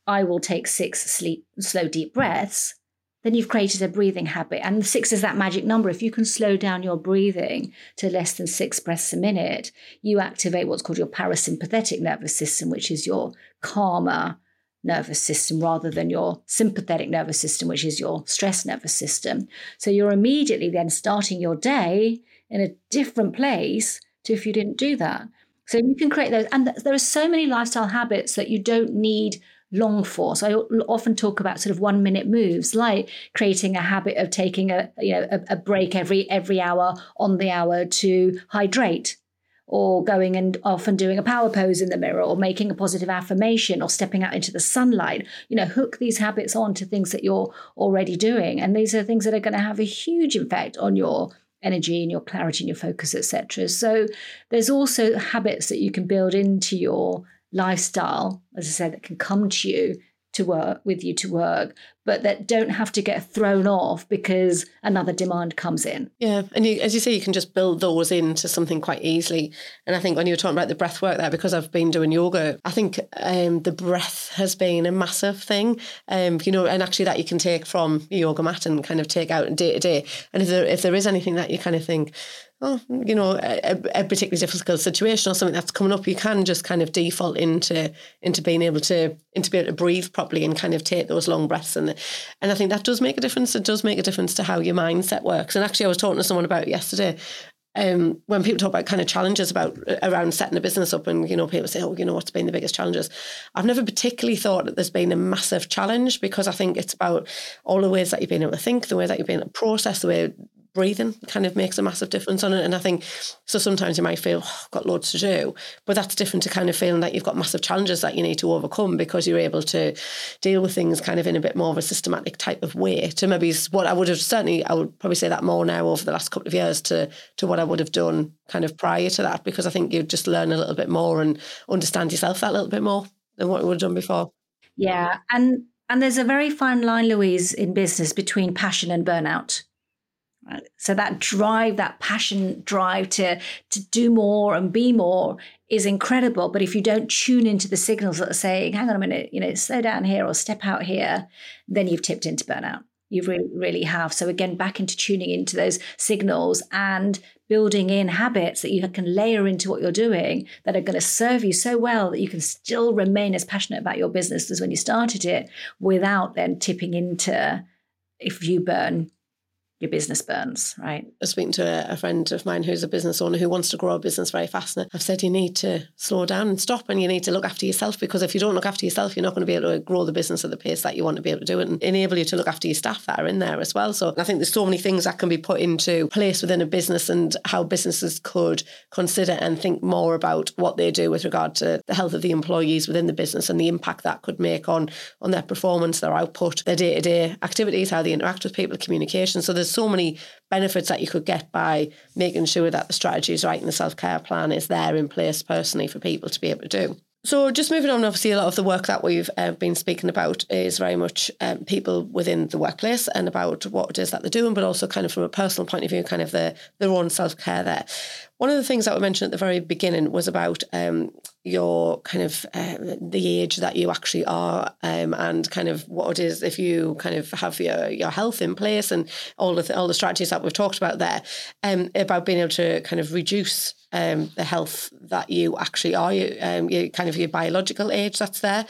I will take six sleep, slow, deep breaths, then you've created a breathing habit. And six is that magic number. If you can slow down your breathing to less than six breaths a minute, you activate what's called your parasympathetic nervous system, which is your calmer nervous system rather than your sympathetic nervous system, which is your stress nervous system. So you're immediately then starting your day in a different place to if you didn't do that. So you can create those. And there are so many lifestyle habits that you don't need long for. So I often talk about sort of one minute moves, like creating a habit of taking a you know a, a break every every hour on the hour to hydrate. Or going and often doing a power pose in the mirror or making a positive affirmation or stepping out into the sunlight. You know hook these habits on to things that you're already doing. And these are things that are going to have a huge effect on your energy and your clarity and your focus etc so there's also habits that you can build into your lifestyle, as I said, that can come to you to work with you to work, but that don't have to get thrown off because another demand comes in. Yeah, and you, as you say, you can just build those into something quite easily. And I think when you were talking about the breath work there, because I've been doing yoga, I think um, the breath has been a massive thing. Um, you know, and actually that you can take from your yoga mat and kind of take out day to day. And if there if there is anything that you kind of think, oh, you know, a, a, particularly difficult situation or something that's coming up, you can just kind of default into into being able to into be able to breathe properly and kind of take those long breaths. And and I think that does make a difference. It does make a difference to how your mindset works. And actually, I was talking to someone about yesterday. Um, when people talk about kind of challenges about around setting a business up, and you know, people say, "Oh, you know, what's been the biggest challenges?" I've never particularly thought that there's been a massive challenge because I think it's about all the ways that you've been able to think, the way that you've been able to process, the way breathing kind of makes a massive difference on it. And I think so sometimes you might feel, oh, I've got loads to do, but that's different to kind of feeling that you've got massive challenges that you need to overcome because you're able to deal with things kind of in a bit more of a systematic type of way to maybe what I would have certainly, I would probably say that more now over the last couple of years to, to what I would have done kind of prior to that, because I think you just learn a little bit more and understand yourself that little bit more than what you would have done before. Yeah. And, and there's a very fine line, Louise, in business between passion and burnout. So that drive, that passion drive to to do more and be more is incredible. But if you don't tune into the signals that are saying, hang on a minute, you know, slow down here or step out here, then you've tipped into burnout. You really, really have. So again, back into tuning into those signals and building in habits that you can layer into what you're doing that are going to serve you so well that you can still remain as passionate about your business as when you started it without then tipping into if you burn your business burns, right? I was speaking to a, a, friend of mine who's a business owner who wants to grow a business very fast. And I've said you need to slow down and stop and you need to look after yourself because if you don't look after yourself, you're not going to be able to grow the business at the pace that you want to be able to do it and enable you to look after your staff that are in there as well. So I think there's so many things that can be put into place within a business and how businesses could consider and think more about what they do with regard to the health of the employees within the business and the impact that could make on, on their performance, their output, their day-to-day activities, how they interact with people, communication. So there's so many benefits that you could get by making sure that the strategy is right and the self care plan is there in place personally for people to be able to do. So, just moving on, obviously, a lot of the work that we've uh, been speaking about is very much um, people within the workplace and about what it is that they're doing, but also kind of from a personal point of view, kind of the, their own self care there. One of the things that we mentioned at the very beginning was about um, your kind of uh, the age that you actually are um, and kind of what it is if you kind of have your, your health in place and all the all the strategies that we've talked about there um, about being able to kind of reduce um, the health that you actually are, you, um, you kind of your biological age that's there.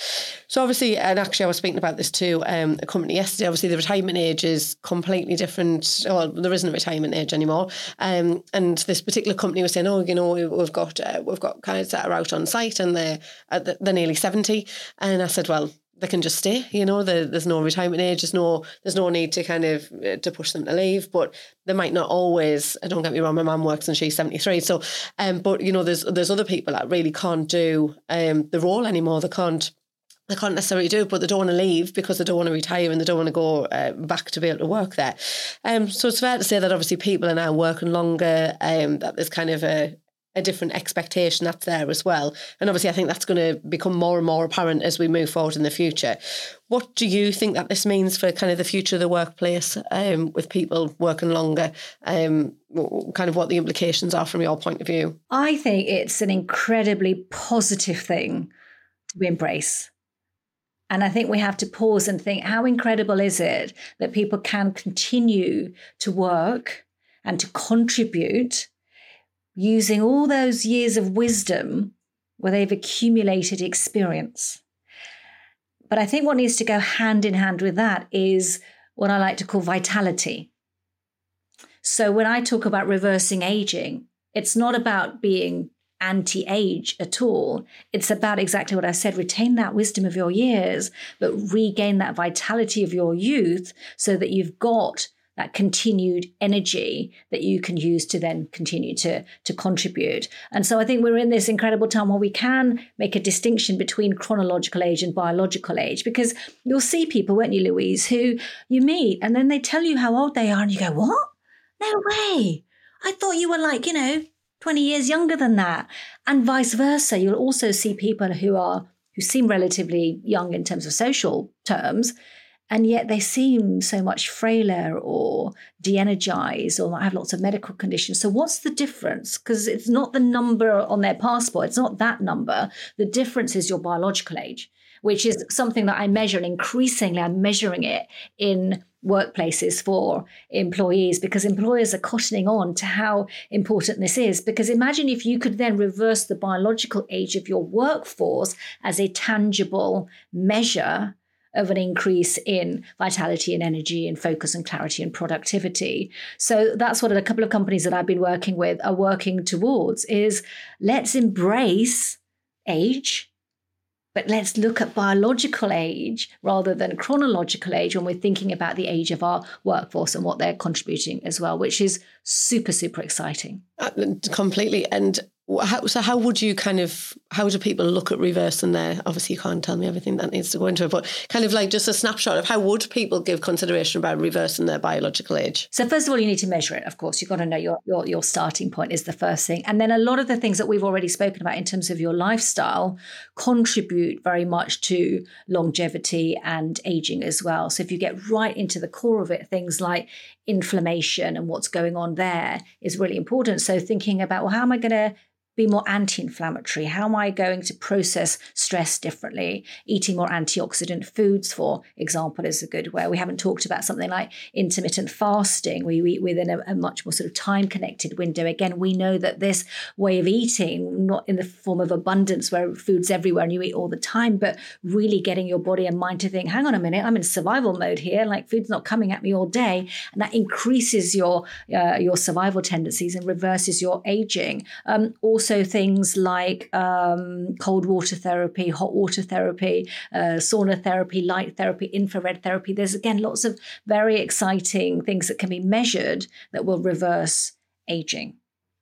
So obviously, and actually I was speaking about this to um, a company yesterday, obviously the retirement age is completely different. Well, there isn't a retirement age anymore. Um, and this particular company was saying, oh, you know, we've got uh, we've got guys that are out on site and they're, uh, they're nearly 70. And I said, well, they can just stay. You know, there's no retirement age. There's no there's no need to kind of uh, to push them to leave. But they might not always. Don't get me wrong. My mum works and she's seventy three. So, um, but you know, there's there's other people that really can't do um the role anymore. They can't they can't necessarily do it, but they don't want to leave because they don't want to retire and they don't want to go uh, back to be able to work there. Um, so it's fair to say that obviously people are now working longer. Um, that there's kind of a a different expectation that's there as well. And obviously, I think that's going to become more and more apparent as we move forward in the future. What do you think that this means for kind of the future of the workplace um, with people working longer? Um, kind of what the implications are from your point of view? I think it's an incredibly positive thing to embrace. And I think we have to pause and think how incredible is it that people can continue to work and to contribute using all those years of wisdom where they've accumulated experience. But I think what needs to go hand in hand with that is what I like to call vitality. So when I talk about reversing aging, it's not about being anti age at all. It's about exactly what I said retain that wisdom of your years, but regain that vitality of your youth so that you've got that continued energy that you can use to then continue to, to contribute. And so I think we're in this incredible time where we can make a distinction between chronological age and biological age, because you'll see people, won't you, Louise, who you meet and then they tell you how old they are, and you go, What? No way. I thought you were like, you know, 20 years younger than that. And vice versa. You'll also see people who are who seem relatively young in terms of social terms, and yet they seem so much frailer or de-energized or have lots of medical conditions so what's the difference because it's not the number on their passport it's not that number the difference is your biological age which is something that i measure and increasingly i'm measuring it in workplaces for employees because employers are cottoning on to how important this is. Because imagine if you could then reverse the biological age of your workforce as a tangible measure of an increase in vitality and energy and focus and clarity and productivity. So that's what a couple of companies that I've been working with are working towards is let's embrace age but let's look at biological age rather than chronological age when we're thinking about the age of our workforce and what they're contributing as well, which is super, super exciting. Uh, completely. And how, so how would you kind of how do people look at reverse reversing there obviously you can't tell me everything that needs to go into it but kind of like just a snapshot of how would people give consideration about reversing their biological age? So first of all you need to measure it of course. You've got to know your, your your starting point is the first thing. And then a lot of the things that we've already spoken about in terms of your lifestyle contribute very much to longevity and aging as well. So if you get right into the core of it things like inflammation and what's going on there is really important. So thinking about well how am i going to be more anti inflammatory? How am I going to process stress differently? Eating more antioxidant foods, for example, is a good way. We haven't talked about something like intermittent fasting, where you eat within a, a much more sort of time connected window. Again, we know that this way of eating, not in the form of abundance where food's everywhere and you eat all the time, but really getting your body and mind to think, hang on a minute, I'm in survival mode here. Like food's not coming at me all day. And that increases your, uh, your survival tendencies and reverses your aging. Um, also, also things like um, cold water therapy, hot water therapy, uh, sauna therapy, light therapy, infrared therapy. There's again lots of very exciting things that can be measured that will reverse aging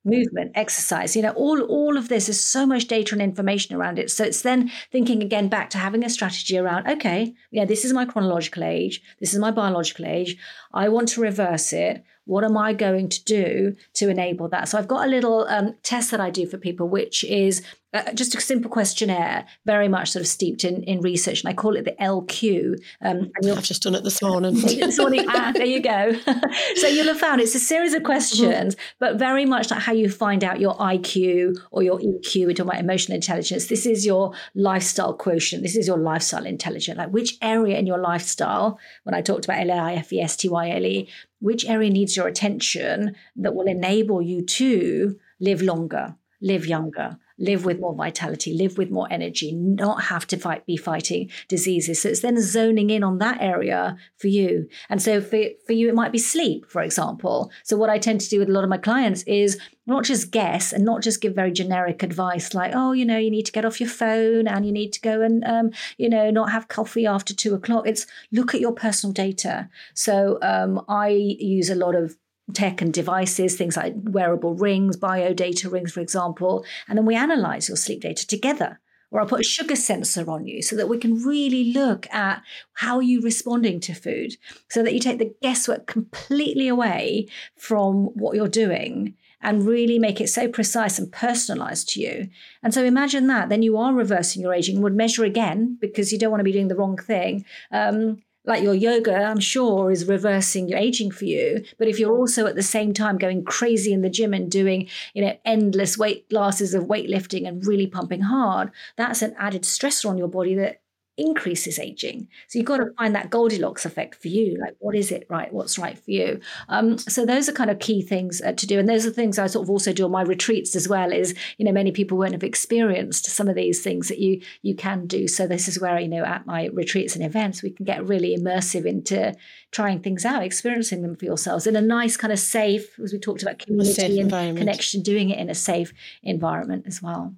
movement exercise. You know all all of this is so much data and information around it. So it's then thinking again back to having a strategy around okay yeah this is my chronological age this is my biological age. I want to reverse it what am I going to do to enable that? So I've got a little um, test that I do for people, which is uh, just a simple questionnaire, very much sort of steeped in, in research, and I call it the LQ. Um, I've just done it this morning. <laughs> this morning, ah, there you go. <laughs> so you'll have found it's a series of questions, but very much like how you find out your IQ or your EQ. We're talking about emotional intelligence. This is your lifestyle quotient. This is your lifestyle intelligence. Like which area in your lifestyle, when I talked about L I F E S T Y L E, which area needs your attention that will enable you to live longer, live younger, live with more vitality, live with more energy, not have to fight, be fighting diseases. So it's then zoning in on that area for you. And so for, for you, it might be sleep, for example. So what I tend to do with a lot of my clients is not just guess and not just give very generic advice like, oh, you know, you need to get off your phone and you need to go and, um, you know, not have coffee after two o'clock. It's look at your personal data. So um, I use a lot of tech and devices, things like wearable rings, biodata rings, for example. And then we analyze your sleep data together. Or I'll put a sugar sensor on you so that we can really look at how you're you responding to food so that you take the guesswork completely away from what you're doing and really make it so precise and personalized to you. And so imagine that. Then you are reversing your aging, would measure again because you don't want to be doing the wrong thing. Um, like your yoga, I'm sure, is reversing your aging for you. But if you're also at the same time going crazy in the gym and doing, you know, endless weight classes of weightlifting and really pumping hard, that's an added stressor on your body that increases aging. So you've got to find that Goldilocks effect for you. Like, what is it right? What's right for you? Um, so those are kind of key things uh, to do. And those are things I sort of also do on my retreats as well is, you know, many people won't have experienced some of these things that you you can do. So this is where, you know, at my retreats and events, we can get really immersive into trying things out, experiencing them for yourselves in a nice kind of safe, as we talked about community and connection, doing it in a safe environment as well.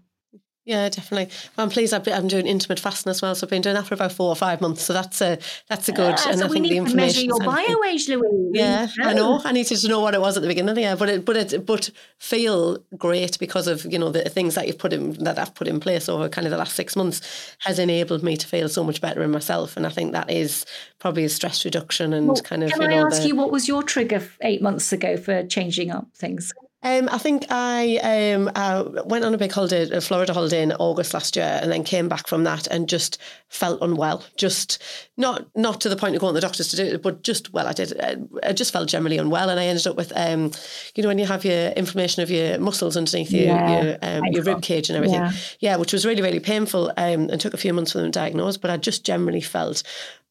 Yeah, definitely. Well, I'm pleased I've I'm doing intermittent fasting as well. So I've been doing that for about four or five months. So that's a that's a good. Uh, and so I think the information. Measure your bio age, Louise. Yeah, I know. I needed to know what it was at the beginning of the year, but it, but it, but feel great because of you know the things that you've put in that I've put in place over kind of the last six months has enabled me to feel so much better in myself, and I think that is probably a stress reduction and well, kind of. Can you know, I ask the, you what was your trigger eight months ago for changing up things? Um, I think I, um, I went on a big holiday, a Florida holiday in August last year, and then came back from that and just felt unwell. Just not not to the point of going to the doctors to do it, but just well, I did. I just felt generally unwell, and I ended up with, um, you know, when you have your inflammation of your muscles underneath your yeah, your, um, your rib cage and everything, yeah. yeah. which was really really painful, um, and took a few months for them to diagnose. But I just generally felt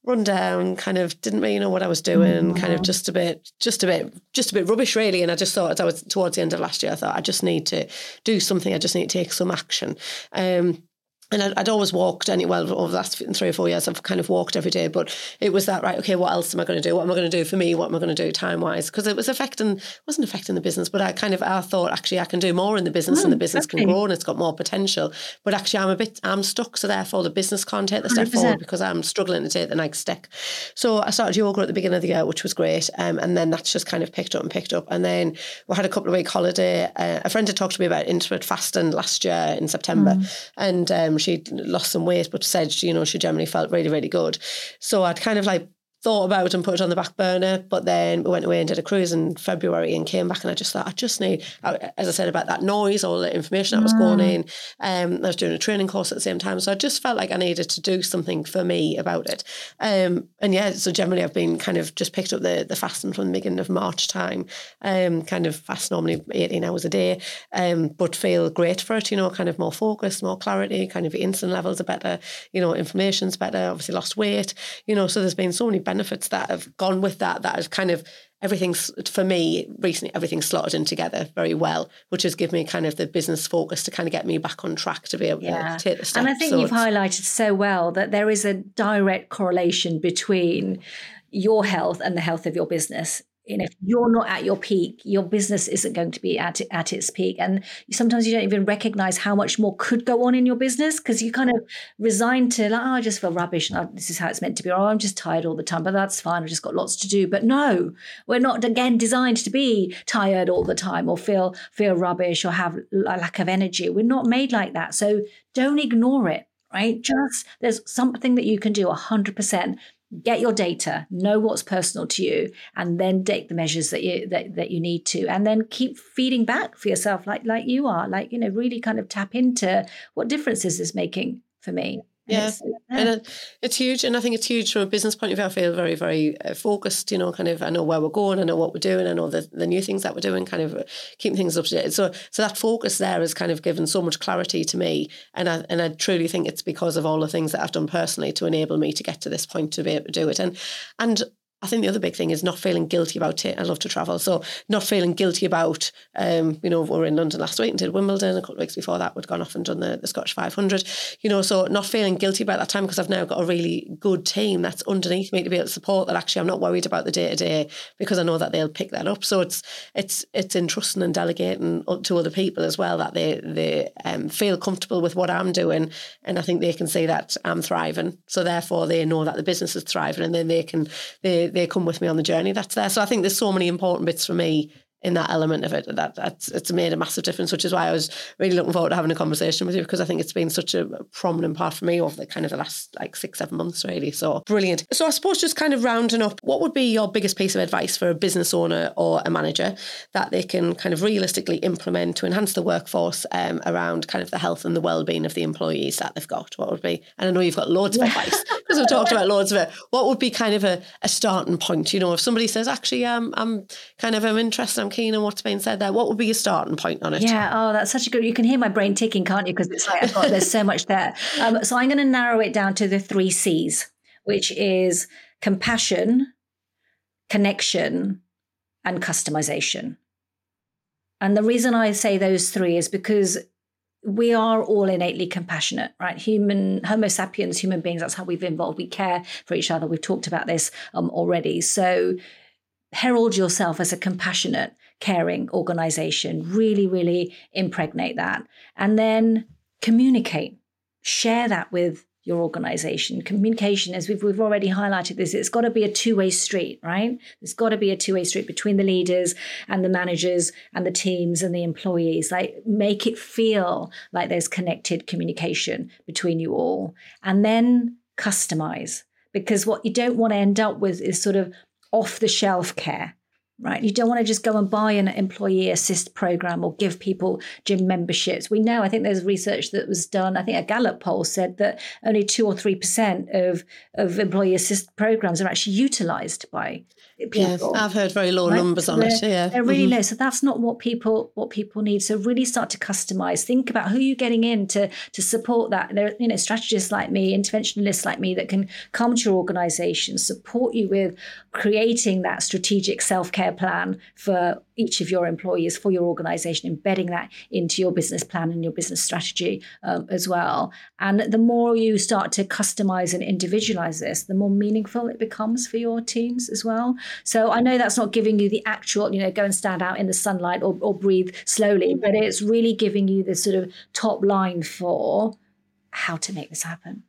run down, kind of didn't really know what I was doing, mm-hmm. kind of just a bit, just a bit, just a bit rubbish, really. And I just thought, as I was towards the end of last year, I thought I just need to do something. I just need to take some action. Um, and I'd, I'd, always walked any well over the last three or four years I've kind of walked every day but it was that right okay what else am I going to do what am I going to do for me what am I going to do time wise because it was affecting wasn't affecting the business but I kind of I thought actually I can do more in the business mm, and the business okay. can grow and it's got more potential but actually I'm a bit I'm stuck so therefore the business can't take the step 100%. forward because I'm struggling to take the next step so I started yoga at the beginning of the year which was great um, and then that's just kind of picked up and picked up and then we had a couple of week holiday uh, a friend had talked to me about intermittent fasting last year in September mm. and um, she lost some weight, but said, you know, she generally felt really, really good. So I'd kind of like thought about and put it on the back burner. But then we went away and did a cruise in February and came back and I just thought, I just need, as I said about that noise, all the information that was going mm. in. Um, I was doing a training course at the same time. So I just felt like I needed to do something for me about it. Um, and yeah, so generally I've been kind of just picked up the, the fasting from the beginning of March time, um, kind of fast normally 18 hours a day, um, but feel great for it, you know, kind of more focus, more clarity, kind of insulin levels are better, you know, inflammation's better, obviously lost weight, you know, so there's been so many benefits benefits that have gone with that that has kind of everything's for me recently everything's slotted in together very well which has given me kind of the business focus to kind of get me back on track to be able yeah. to take the steps. And I think so you've highlighted so well that there is a direct correlation between your health and the health of your business you know, if you're not at your peak, your business isn't going to be at at its peak, and sometimes you don't even recognize how much more could go on in your business because you kind of resign to like, oh, I just feel rubbish, and this is how it's meant to be, or oh, I'm just tired all the time, but that's fine. I've just got lots to do. But no, we're not again designed to be tired all the time, or feel feel rubbish, or have a lack of energy. We're not made like that. So don't ignore it right? Just there's something that you can do 100% get your data know what's personal to you and then take the measures that you that, that you need to. And then keep feeding back for yourself like like you are like you know really kind of tap into what difference is this making for me yeah, it's, and it's huge, and I think it's huge from a business point of view. I feel very, very uh, focused. You know, kind of, I know where we're going, I know what we're doing, I know the, the new things that we're doing, kind of uh, keeping things up to date. So, so that focus there has kind of given so much clarity to me, and I and I truly think it's because of all the things that I've done personally to enable me to get to this point to be able to do it, and and I think the other big thing is not feeling guilty about it. I love to travel, so not feeling guilty about, um, you know, we were in London last week and did Wimbledon. A couple of weeks before that, we'd gone off and done the, the Scottish 500. You know, so not feeling guilty about that time because I've now got a really good team that's underneath me to be able to support. That actually, I'm not worried about the day to day because I know that they'll pick that up. So it's it's it's entrusting and delegating to other people as well that they they um, feel comfortable with what I'm doing, and I think they can see that I'm thriving. So therefore, they know that the business is thriving, and then they can they they come with me on the journey that's there. So I think there's so many important bits for me in that element of it that that's it's made a massive difference which is why I was really looking forward to having a conversation with you because I think it's been such a prominent part for me over the kind of the last like six seven months really so brilliant so I suppose just kind of rounding up what would be your biggest piece of advice for a business owner or a manager that they can kind of realistically implement to enhance the workforce um, around kind of the health and the well-being of the employees that they've got what would be and I know you've got loads of advice because we've talked about loads of it. What would be kind of a, a starting point? You know, if somebody says, actually, um, I'm kind of I'm interested, I'm keen on what's being said there. What would be your starting point on it? Yeah. Oh, that's such a good. You can hear my brain ticking, can't you? Because it's like got, there's so much there. Um, so I'm going to narrow it down to the three C's, which is compassion, connection, and customization. And the reason I say those three is because we are all innately compassionate, right? Human, Homo sapiens, human beings, that's how we've evolved. We care for each other. We've talked about this um, already. So herald yourself as a compassionate, caring organization. Really, really impregnate that. And then communicate, share that with your organization. Communication, as we've, we've already highlighted this, it's got to be a two way street, right? There's got to be a two way street between the leaders and the managers and the teams and the employees. Like, make it feel like there's connected communication between you all. And then customize, because what you don't want to end up with is sort of off the shelf care right? You don't want to just go and buy an employee assist program or give people gym memberships. We know, I think there's research that was done, I think a Gallup poll said that only two or 3% of, of employee assist programs are actually utilized by people. Yeah, I've heard very low right? numbers on they're, it. Yeah, they're really mm-hmm. low. So that's not what people what people need. So really start to customize. Think about who you're getting in to to support that. There are you know strategists like me, interventionists like me that can come to your organization, support you with creating that strategic self care plan for each of your employees for your organization, embedding that into your business plan and your business strategy um, as well. And the more you start to customize and individualize this, the more meaningful it becomes for your teams as well. So I know that's not giving you the actual, you know, go and stand out in the sunlight or, or breathe slowly, but mm-hmm. it's really giving you the sort of top line for how to make this happen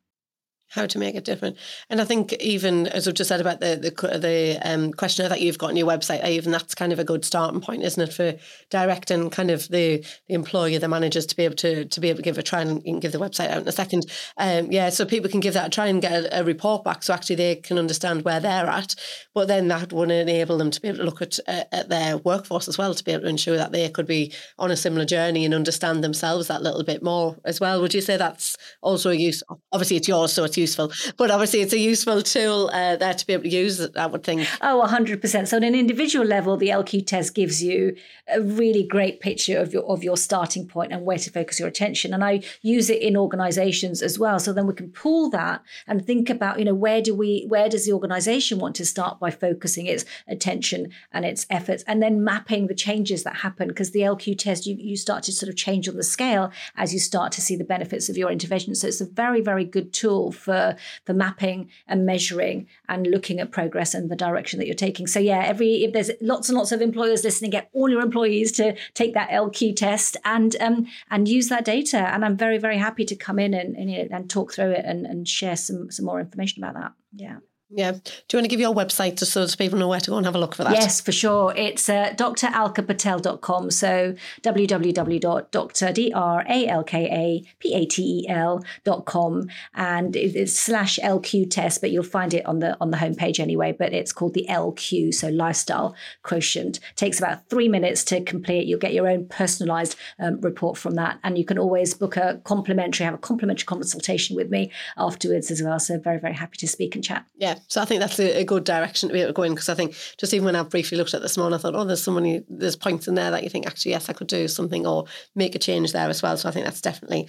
how to make it different. And I think even as I've just said about the the, the um, questionnaire that you've got on your website, even that's kind of a good starting point, isn't it, for directing kind of the the employer, the managers to be able to to be able to give a try and you can give the website out in a second. Um, yeah, so people can give that a try and get a, a, report back, so actually they can understand where they're at. But then that would enable them to be able to look at uh, at their workforce as well, to be able to ensure that they could be on a similar journey and understand themselves that little bit more as well. Would you say that's also a use? Obviously, it's yours, so it's useful. But obviously, it's a useful tool uh, there to be able to use I would think. Oh, 100%. So, on an individual level, the LQ test gives you a really great picture of your, of your starting point and where to focus your attention. And I use it in organizations as well. So then we can pull that and think about, you know, where do we, where does the organization want to start by focusing its attention and its efforts and then mapping the changes that happen because the LQ test, you, you start to sort of change on the scale as you start to see the benefits of your intervention. So it's a very, very good tool for for mapping and measuring and looking at progress and the direction that you're taking. So yeah, every if there's lots and lots of employers listening, get all your employees to take that LQ test and um, and use that data. And I'm very very happy to come in and and, and talk through it and, and share some some more information about that. Yeah. Yeah. Do you want to give your website just so that people know where to go and have a look for that? Yes, for sure. It's uh, dralkapatel.com. So www.dralkapatel.com and it's slash LQ test, but you'll find it on the on the homepage anyway. But it's called the LQ, so lifestyle quotient. It takes about three minutes to complete. You'll get your own personalized um, report from that. And you can always book a complimentary, have a complimentary consultation with me afterwards as well. So very, very happy to speak and chat. Yeah. So I think that's a, a good direction to be able to go in because I think just even when I briefly looked at this morning, I thought, oh, there's someone, there's points in there that you think actually, yes, I could do something or make a change there as well. So I think that's definitely.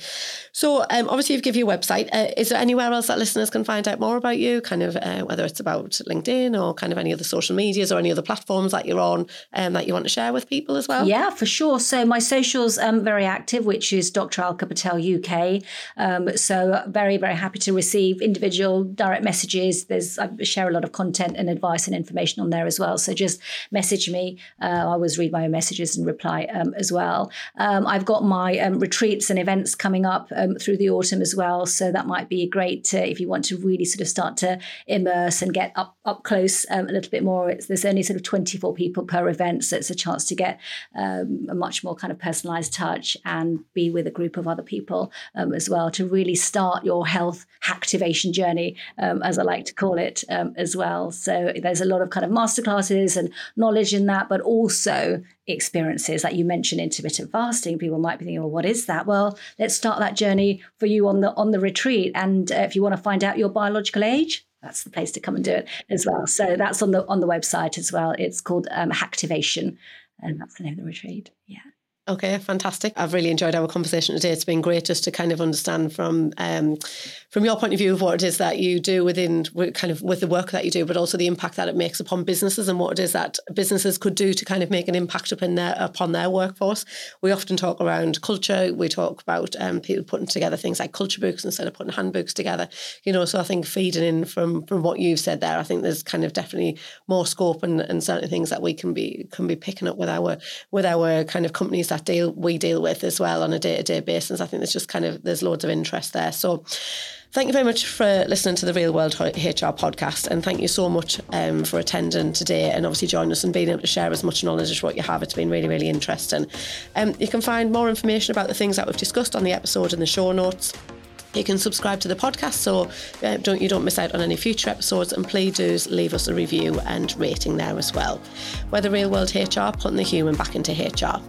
So um, obviously, you've given your website. Uh, is there anywhere else that listeners can find out more about you? Kind of uh, whether it's about LinkedIn or kind of any other social medias or any other platforms that you're on um, that you want to share with people as well? Yeah, for sure. So my socials um very active, which is Dr. Alka Patel UK. Um, so very very happy to receive individual direct messages. There's I share a lot of content and advice and information on there as well. So just message me. Uh, I always read my own messages and reply um, as well. Um, I've got my um, retreats and events coming up um, through the autumn as well. So that might be great if you want to really sort of start to immerse and get up up close um, a little bit more. It's, there's only sort of 24 people per event, so it's a chance to get a much more kind of personalized touch and be with a group of other people as well to really start your Health Hacktivation journey, as I like to call it it um, as well. So there's a lot of kind of masterclasses and knowledge in that, but also experiences. Like you mentioned intermittent fasting people might be thinking well what is that? Well let's start that journey for you on the on the retreat. And uh, if you want to find out your biological age that's the place to come and do it as well. So that's on the on the website as well. It's called um, Hacktivation and that's the name of the retreat. Yeah Okay, fantastic. I've really enjoyed our conversation today. It's been great just to kind of understand from um, from your point of view of what it is that you do within kind of with the work that you do, but also the impact that it makes upon businesses and what it is that businesses could do to kind of make an impact upon their upon their workforce. We often talk around culture. We talk about um, people putting together things like culture books instead of putting handbooks together. You know, so I think feeding in from from what you've said there, I think there's kind of definitely more scope and, and certain things that we can be can be picking up with our with our kind of companies that that deal we deal with as well on a day to day basis. I think there's just kind of there's loads of interest there. So. Thank you very much for listening to the Real World HR podcast, and thank you so much um, for attending today and obviously joining us and being able to share as much knowledge as what you have. It's been really, really interesting. Um, you can find more information about the things that we've discussed on the episode in the show notes. You can subscribe to the podcast so uh, don't you don't miss out on any future episodes, and please do leave us a review and rating there as well. We're the Real World HR, putting the human back into HR.